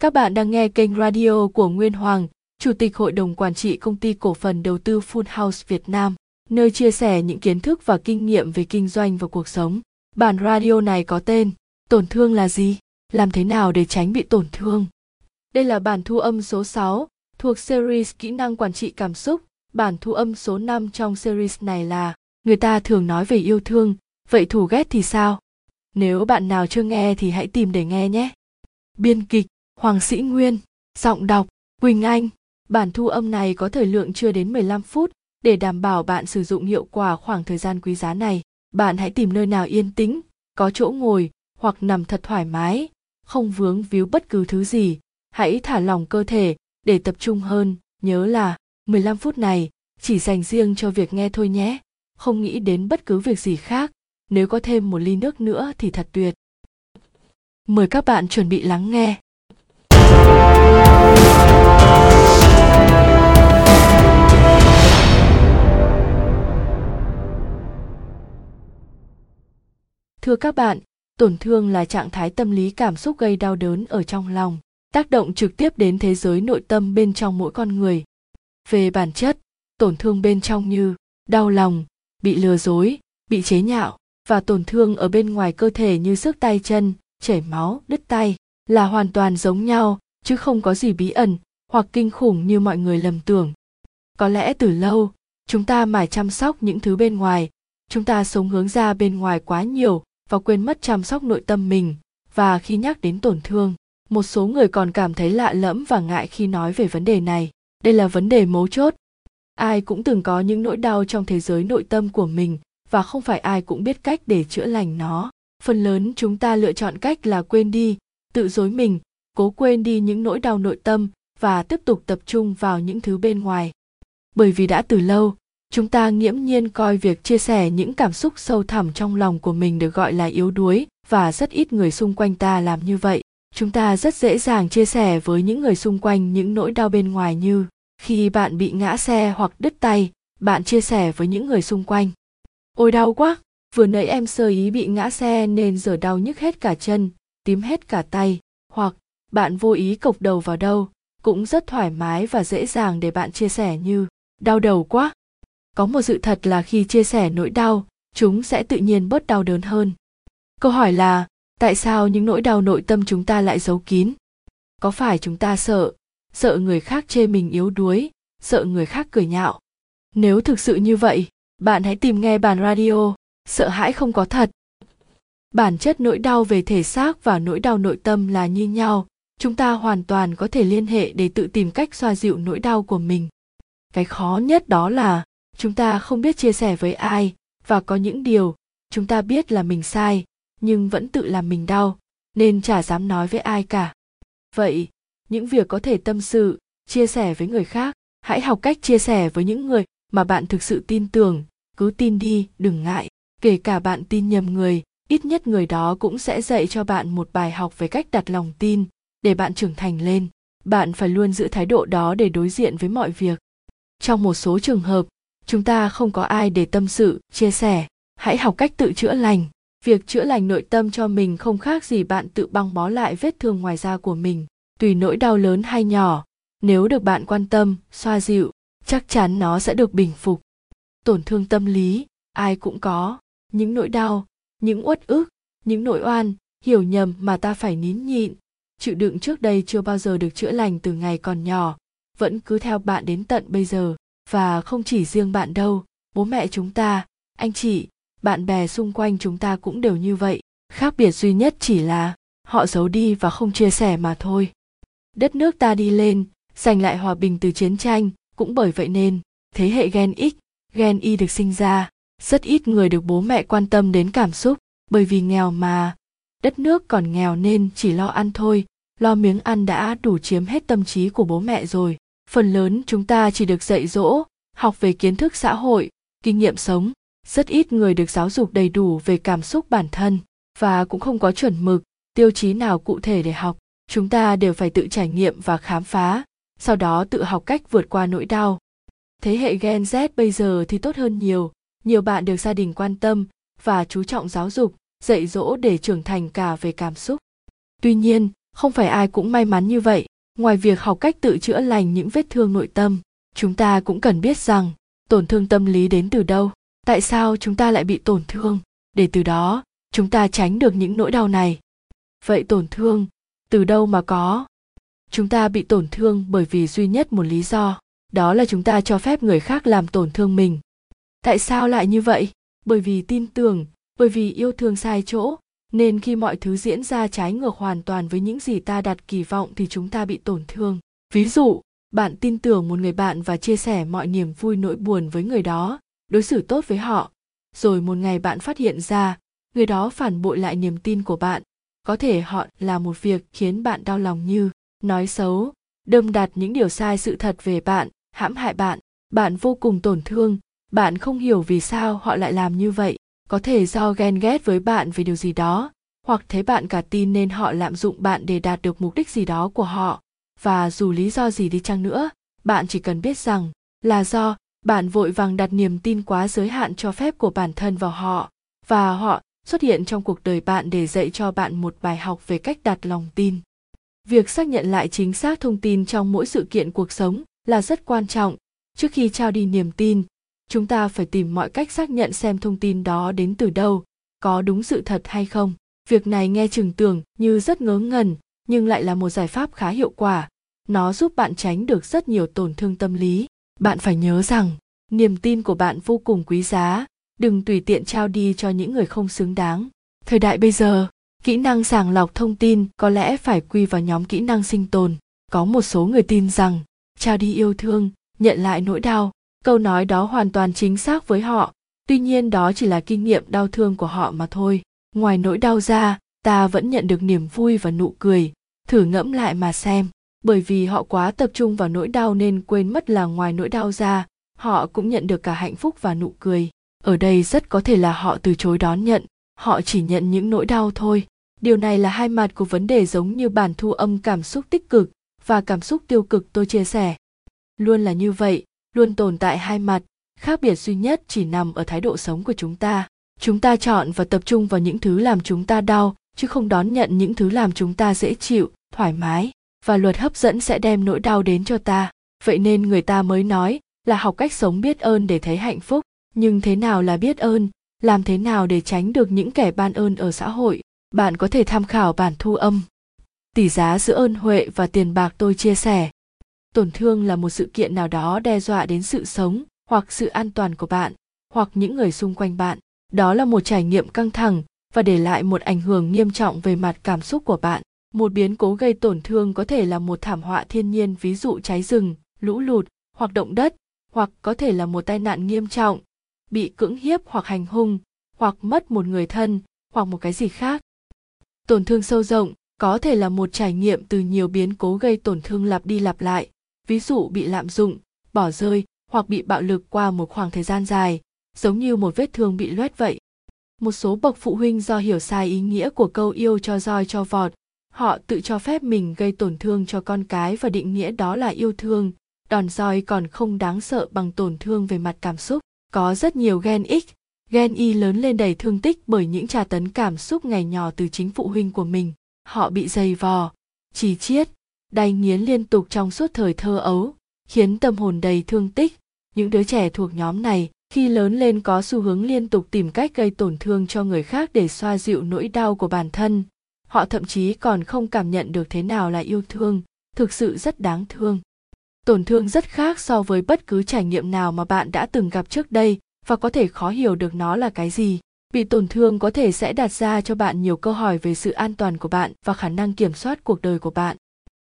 Các bạn đang nghe kênh radio của Nguyên Hoàng, Chủ tịch Hội đồng Quản trị Công ty Cổ phần Đầu tư Full House Việt Nam, nơi chia sẻ những kiến thức và kinh nghiệm về kinh doanh và cuộc sống. Bản radio này có tên Tổn thương là gì? Làm thế nào để tránh bị tổn thương? Đây là bản thu âm số 6 thuộc series Kỹ năng quản trị cảm xúc. Bản thu âm số 5 trong series này là Người ta thường nói về yêu thương, vậy thù ghét thì sao? Nếu bạn nào chưa nghe thì hãy tìm để nghe nhé. Biên kịch Hoàng Sĩ Nguyên, giọng đọc Quỳnh Anh. Bản thu âm này có thời lượng chưa đến 15 phút để đảm bảo bạn sử dụng hiệu quả khoảng thời gian quý giá này. Bạn hãy tìm nơi nào yên tĩnh, có chỗ ngồi hoặc nằm thật thoải mái, không vướng víu bất cứ thứ gì. Hãy thả lỏng cơ thể để tập trung hơn, nhớ là 15 phút này chỉ dành riêng cho việc nghe thôi nhé, không nghĩ đến bất cứ việc gì khác. Nếu có thêm một ly nước nữa thì thật tuyệt. Mời các bạn chuẩn bị lắng nghe. Thưa các bạn, tổn thương là trạng thái tâm lý cảm xúc gây đau đớn ở trong lòng, tác động trực tiếp đến thế giới nội tâm bên trong mỗi con người. Về bản chất, tổn thương bên trong như đau lòng, bị lừa dối, bị chế nhạo và tổn thương ở bên ngoài cơ thể như sức tay chân, chảy máu, đứt tay là hoàn toàn giống nhau, chứ không có gì bí ẩn hoặc kinh khủng như mọi người lầm tưởng. Có lẽ từ lâu, chúng ta mải chăm sóc những thứ bên ngoài, chúng ta sống hướng ra bên ngoài quá nhiều và quên mất chăm sóc nội tâm mình. Và khi nhắc đến tổn thương một số người còn cảm thấy lạ lẫm và ngại khi nói về vấn đề này. Đây là vấn đề mấu chốt. Ai cũng từng có những nỗi đau trong thế giới nội tâm của mình và không phải ai cũng biết cách để chữa lành nó. Phần lớn chúng ta lựa chọn cách là quên đi tự dối mình cố quên đi những nỗi đau nội tâm và tiếp tục tập trung vào những thứ bên ngoài. Bởi vì đã từ lâu, chúng ta nghiễm nhiên coi việc chia sẻ những cảm xúc sâu thẳm trong lòng của mình được gọi là yếu đuối và rất ít người xung quanh ta làm như vậy. Chúng ta rất dễ dàng chia sẻ với những người xung quanh những nỗi đau bên ngoài như khi bạn bị ngã xe hoặc đứt tay, bạn chia sẻ với những người xung quanh. Ôi đau quá, vừa nãy em sơ ý bị ngã xe nên giờ đau nhức hết cả chân, tím hết cả tay, hoặc bạn vô ý cộc đầu vào đâu, cũng rất thoải mái và dễ dàng để bạn chia sẻ như, đau đầu quá. Có một sự thật là khi chia sẻ nỗi đau, chúng sẽ tự nhiên bớt đau đớn hơn. Câu hỏi là, tại sao những nỗi đau nội tâm chúng ta lại giấu kín? Có phải chúng ta sợ sợ người khác chê mình yếu đuối, sợ người khác cười nhạo? Nếu thực sự như vậy, bạn hãy tìm nghe bàn radio, sợ hãi không có thật. Bản chất nỗi đau về thể xác và nỗi đau nội tâm là như nhau chúng ta hoàn toàn có thể liên hệ để tự tìm cách xoa dịu nỗi đau của mình. Cái khó nhất đó là, chúng ta không biết chia sẻ với ai, và có những điều, chúng ta biết là mình sai, nhưng vẫn tự làm mình đau, nên chả dám nói với ai cả. Vậy, những việc có thể tâm sự, chia sẻ với người khác, hãy học cách chia sẻ với những người mà bạn thực sự tin tưởng, cứ tin đi, đừng ngại. Kể cả bạn tin nhầm người, ít nhất người đó cũng sẽ dạy cho bạn một bài học về cách đặt lòng tin để bạn trưởng thành lên. Bạn phải luôn giữ thái độ đó để đối diện với mọi việc. Trong một số trường hợp, chúng ta không có ai để tâm sự, chia sẻ. Hãy học cách tự chữa lành. Việc chữa lành nội tâm cho mình không khác gì bạn tự băng bó lại vết thương ngoài da của mình. Tùy nỗi đau lớn hay nhỏ, nếu được bạn quan tâm, xoa dịu, chắc chắn nó sẽ được bình phục. Tổn thương tâm lý, ai cũng có. Những nỗi đau, những uất ức, những nỗi oan, hiểu nhầm mà ta phải nín nhịn chịu đựng trước đây chưa bao giờ được chữa lành từ ngày còn nhỏ. Vẫn cứ theo bạn đến tận bây giờ. Và không chỉ riêng bạn đâu, bố mẹ chúng ta, anh chị, bạn bè xung quanh chúng ta cũng đều như vậy. Khác biệt duy nhất chỉ là họ giấu đi và không chia sẻ mà thôi. Đất nước ta đi lên, giành lại hòa bình từ chiến tranh, cũng bởi vậy nên, thế hệ gen x, gen y được sinh ra. Rất ít người được bố mẹ quan tâm đến cảm xúc, bởi vì nghèo mà đất nước còn nghèo nên chỉ lo ăn thôi. Lo miếng ăn đã đủ chiếm hết tâm trí của bố mẹ rồi. Phần lớn chúng ta chỉ được dạy dỗ, học về kiến thức xã hội, kinh nghiệm sống. Rất ít người được giáo dục đầy đủ về cảm xúc bản thân và cũng không có chuẩn mực, tiêu chí nào cụ thể để học. Chúng ta đều phải tự trải nghiệm và khám phá, sau đó tự học cách vượt qua nỗi đau. Thế hệ gen z bây giờ thì tốt hơn nhiều. Nhiều bạn được gia đình quan tâm và chú trọng giáo dục dạy dỗ để trưởng thành cả về cảm xúc. Tuy nhiên, không phải ai cũng may mắn như vậy. Ngoài việc học cách tự chữa lành những vết thương nội tâm, chúng ta cũng cần biết rằng, tổn thương tâm lý đến từ đâu, tại sao chúng ta lại bị tổn thương. Để từ đó, chúng ta tránh được những nỗi đau này. Vậy tổn thương, từ đâu mà có? Chúng ta bị tổn thương bởi vì duy nhất một lý do, đó là chúng ta cho phép người khác làm tổn thương mình. Tại sao lại như vậy? Bởi vì tin tưởng bởi vì yêu thương sai chỗ, nên khi mọi thứ diễn ra trái ngược hoàn toàn với những gì ta đặt kỳ vọng thì chúng ta bị tổn thương. Ví dụ, bạn tin tưởng một người bạn và chia sẻ mọi niềm vui nỗi buồn với người đó, đối xử tốt với họ. Rồi một ngày bạn phát hiện ra, người đó phản bội lại niềm tin của bạn. Có thể họ làm một việc khiến bạn đau lòng như, nói xấu, đâm đặt những điều sai sự thật về bạn, hãm hại bạn. Bạn vô cùng tổn thương, bạn không hiểu vì sao họ lại làm như vậy có thể do ghen ghét với bạn về điều gì đó, hoặc thấy bạn cả tin nên họ lạm dụng bạn để đạt được mục đích gì đó của họ. Và dù lý do gì đi chăng nữa, bạn chỉ cần biết rằng là do bạn vội vàng đặt niềm tin quá giới hạn cho phép của bản thân vào họ, và họ xuất hiện trong cuộc đời bạn để dạy cho bạn một bài học về cách đặt lòng tin. Việc xác nhận lại chính xác thông tin trong mỗi sự kiện cuộc sống là rất quan trọng. Trước khi trao đi niềm tin chúng ta phải tìm mọi cách xác nhận xem thông tin đó đến từ đâu, có đúng sự thật hay không. Việc này nghe chừng tưởng như rất ngớ ngẩn, nhưng lại là một giải pháp khá hiệu quả. Nó giúp bạn tránh được rất nhiều tổn thương tâm lý. Bạn phải nhớ rằng, niềm tin của bạn vô cùng quý giá. Đừng tùy tiện trao đi cho những người không xứng đáng. Thời đại bây giờ, kỹ năng sàng lọc thông tin có lẽ phải quy vào nhóm kỹ năng sinh tồn. Có một số người tin rằng, trao đi yêu thương, nhận lại nỗi đau câu nói đó hoàn toàn chính xác với họ. Tuy nhiên đó chỉ là kinh nghiệm đau thương của họ mà thôi. Ngoài nỗi đau ra, ta vẫn nhận được niềm vui và nụ cười. Thử ngẫm lại mà xem. Bởi vì họ quá tập trung vào nỗi đau nên quên mất là ngoài nỗi đau ra, họ cũng nhận được cả hạnh phúc và nụ cười. Ở đây rất có thể là họ từ chối đón nhận. Họ chỉ nhận những nỗi đau thôi. Điều này là hai mặt của vấn đề giống như bản thu âm cảm xúc tích cực và cảm xúc tiêu cực tôi chia sẻ. Luôn là như vậy luôn tồn tại hai mặt, khác biệt duy nhất chỉ nằm ở thái độ sống của chúng ta. Chúng ta chọn và tập trung vào những thứ làm chúng ta đau, chứ không đón nhận những thứ làm chúng ta dễ chịu, thoải mái, và luật hấp dẫn sẽ đem nỗi đau đến cho ta. Vậy nên người ta mới nói là học cách sống biết ơn để thấy hạnh phúc. Nhưng thế nào là biết ơn? Làm thế nào để tránh được những kẻ ban ơn ở xã hội? Bạn có thể tham khảo bản thu âm. Tỷ giá giữa ơn huệ và tiền bạc tôi chia sẻ tổn thương là một sự kiện nào đó đe dọa đến sự sống hoặc sự an toàn của bạn hoặc những người xung quanh bạn. Đó là một trải nghiệm căng thẳng và để lại một ảnh hưởng nghiêm trọng về mặt cảm xúc của bạn. Một biến cố gây tổn thương có thể là một thảm họa thiên nhiên, ví dụ cháy rừng, lũ lụt hoặc động đất, hoặc có thể là một tai nạn nghiêm trọng, bị cưỡng hiếp hoặc hành hung, hoặc mất một người thân hoặc một cái gì khác. Tổn thương sâu rộng có thể là một trải nghiệm từ nhiều biến cố gây tổn thương lặp đi lặp lại ví dụ bị lạm dụng, bỏ rơi hoặc bị bạo lực qua một khoảng thời gian dài, giống như một vết thương bị loét vậy. Một số bậc phụ huynh do hiểu sai ý nghĩa của câu yêu cho roi cho vọt, họ tự cho phép mình gây tổn thương cho con cái và định nghĩa đó là yêu thương. Đòn roi còn không đáng sợ bằng tổn thương về mặt cảm xúc. Có rất nhiều gen x, gen y lớn lên đầy thương tích bởi những tra tấn cảm xúc ngày nhỏ từ chính phụ huynh của mình. Họ bị dày vò, chỉ chiết đay nghiến liên tục trong suốt thời thơ ấu, khiến tâm hồn đầy thương tích. Những đứa trẻ thuộc nhóm này, khi lớn lên có xu hướng liên tục tìm cách gây tổn thương cho người khác để xoa dịu nỗi đau của bản thân. Họ thậm chí còn không cảm nhận được thế nào là yêu thương, thực sự rất đáng thương. Tổn thương rất khác so với bất cứ trải nghiệm nào mà bạn đã từng gặp trước đây, và có thể khó hiểu được nó là cái gì. Bị tổn thương có thể sẽ đặt ra cho bạn nhiều câu hỏi về sự an toàn của bạn và khả năng kiểm soát cuộc đời của bạn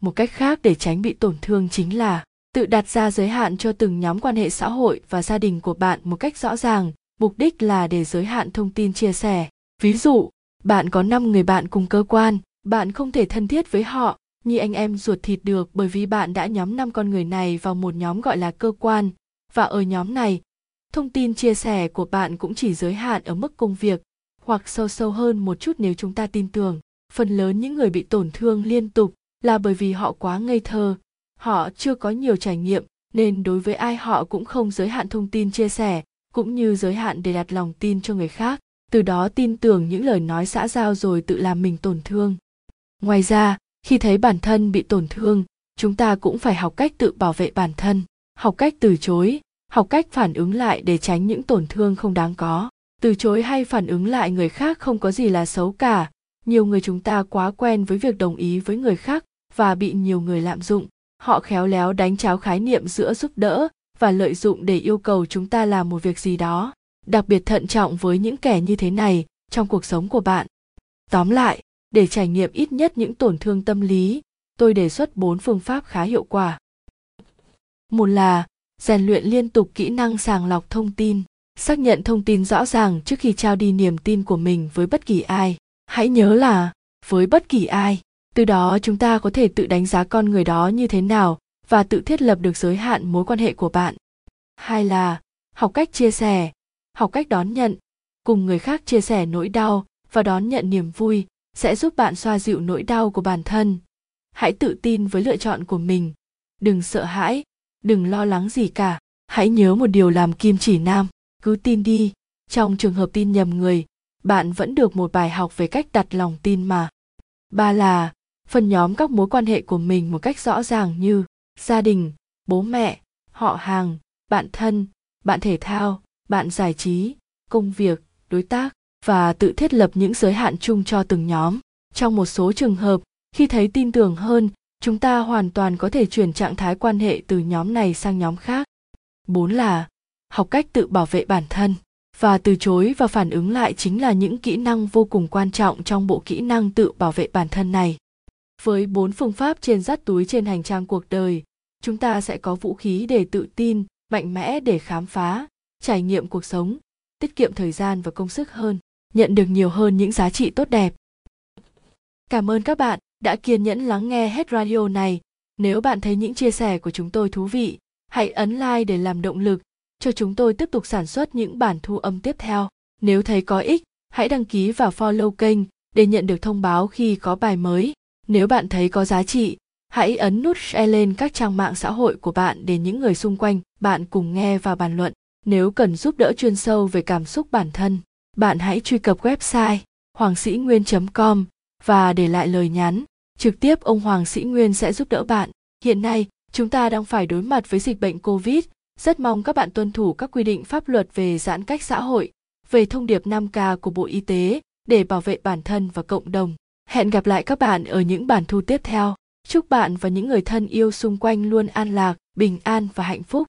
một cách khác để tránh bị tổn thương chính là tự đặt ra giới hạn cho từng nhóm quan hệ xã hội và gia đình của bạn một cách rõ ràng. Mục đích là để giới hạn thông tin chia sẻ. Ví dụ, bạn có 5 người bạn cùng cơ quan, bạn không thể thân thiết với họ, như anh em ruột thịt được bởi vì bạn đã nhóm năm con người này vào một nhóm gọi là cơ quan. Và ở nhóm này, thông tin chia sẻ của bạn cũng chỉ giới hạn ở mức công việc hoặc sâu sâu hơn một chút nếu chúng ta tin tưởng. Phần lớn những người bị tổn thương liên tục là bởi vì họ quá ngây thơ. Họ chưa có nhiều trải nghiệm, nên đối với ai họ cũng không giới hạn thông tin chia sẻ, cũng như giới hạn để đặt lòng tin cho người khác. Từ đó tin tưởng những lời nói xã giao rồi tự làm mình tổn thương. Ngoài ra, khi thấy bản thân bị tổn thương, chúng ta cũng phải học cách tự bảo vệ bản thân, học cách từ chối, học cách phản ứng lại để tránh những tổn thương không đáng có. Từ chối hay phản ứng lại người khác không có gì là xấu cả. Nhiều người chúng ta quá quen với việc đồng ý với người khác và bị nhiều người lạm dụng. Họ khéo léo đánh cháo khái niệm giữa giúp đỡ và lợi dụng để yêu cầu chúng ta làm một việc gì đó, đặc biệt thận trọng với những kẻ như thế này trong cuộc sống của bạn. Tóm lại, để trải nghiệm ít nhất những tổn thương tâm lý, tôi đề xuất bốn phương pháp khá hiệu quả. Một là rèn luyện liên tục kỹ năng sàng lọc thông tin, xác nhận thông tin rõ ràng trước khi trao đi niềm tin của mình với bất kỳ ai. Hãy nhớ là, với bất kỳ ai từ đó, chúng ta có thể tự đánh giá con người đó như thế nào và tự thiết lập được giới hạn mối quan hệ của bạn. Hai là, học cách chia sẻ, học cách đón nhận, cùng người khác chia sẻ nỗi đau và đón nhận niềm vui sẽ giúp bạn xoa dịu nỗi đau của bản thân. Hãy tự tin với lựa chọn của mình. Đừng sợ hãi, đừng lo lắng gì cả. Hãy nhớ một điều làm kim chỉ nam. Cứ tin đi. Trong trường hợp tin nhầm người, bạn vẫn được một bài học về cách đặt lòng tin mà. Ba là phân nhóm các mối quan hệ của mình một cách rõ ràng như gia đình, bố mẹ, họ hàng, bạn thân, bạn thể thao, bạn giải trí, công việc, đối tác, và tự thiết lập những giới hạn chung cho từng nhóm. Trong một số trường hợp, khi thấy tin tưởng hơn, chúng ta hoàn toàn có thể chuyển trạng thái quan hệ từ nhóm này sang nhóm khác. Bốn là học cách tự bảo vệ bản thân, và từ chối và phản ứng lại chính là những kỹ năng vô cùng quan trọng trong bộ kỹ năng tự bảo vệ bản thân này với bốn phương pháp trên dắt túi trên hành trang cuộc đời. Chúng ta sẽ có vũ khí để tự tin, mạnh mẽ để khám phá, trải nghiệm cuộc sống, tiết kiệm thời gian và công sức hơn, nhận được nhiều hơn những giá trị tốt đẹp. Cảm ơn các bạn đã kiên nhẫn lắng nghe hết radio này. Nếu bạn thấy những chia sẻ của chúng tôi thú vị, hãy ấn like để làm động lực cho chúng tôi tiếp tục sản xuất những bản thu âm tiếp theo. Nếu thấy có ích, hãy đăng ký và follow kênh để nhận được thông báo khi có bài mới nếu bạn thấy có giá trị, hãy ấn nút share lên các trang mạng xã hội của bạn để những người xung quanh, bạn cùng nghe và bàn luận. Nếu cần giúp đỡ chuyên sâu về cảm xúc bản thân, bạn hãy truy cập website hoàng sĩ nguyên com và để lại lời nhắn. Trực tiếp, ông hoàng sĩ nguyên sẽ giúp đỡ bạn. Hiện nay, chúng ta đang phải đối mặt với dịch bệnh covid. Rất mong các bạn tuân thủ các quy định pháp luật về giãn cách xã hội, về thông điệp 5K của Bộ Y tế để bảo vệ bản thân và cộng đồng. Hẹn gặp lại các bạn ở những bản thu tiếp theo. Chúc bạn và những người thân yêu xung quanh luôn an lạc, bình an và hạnh phúc.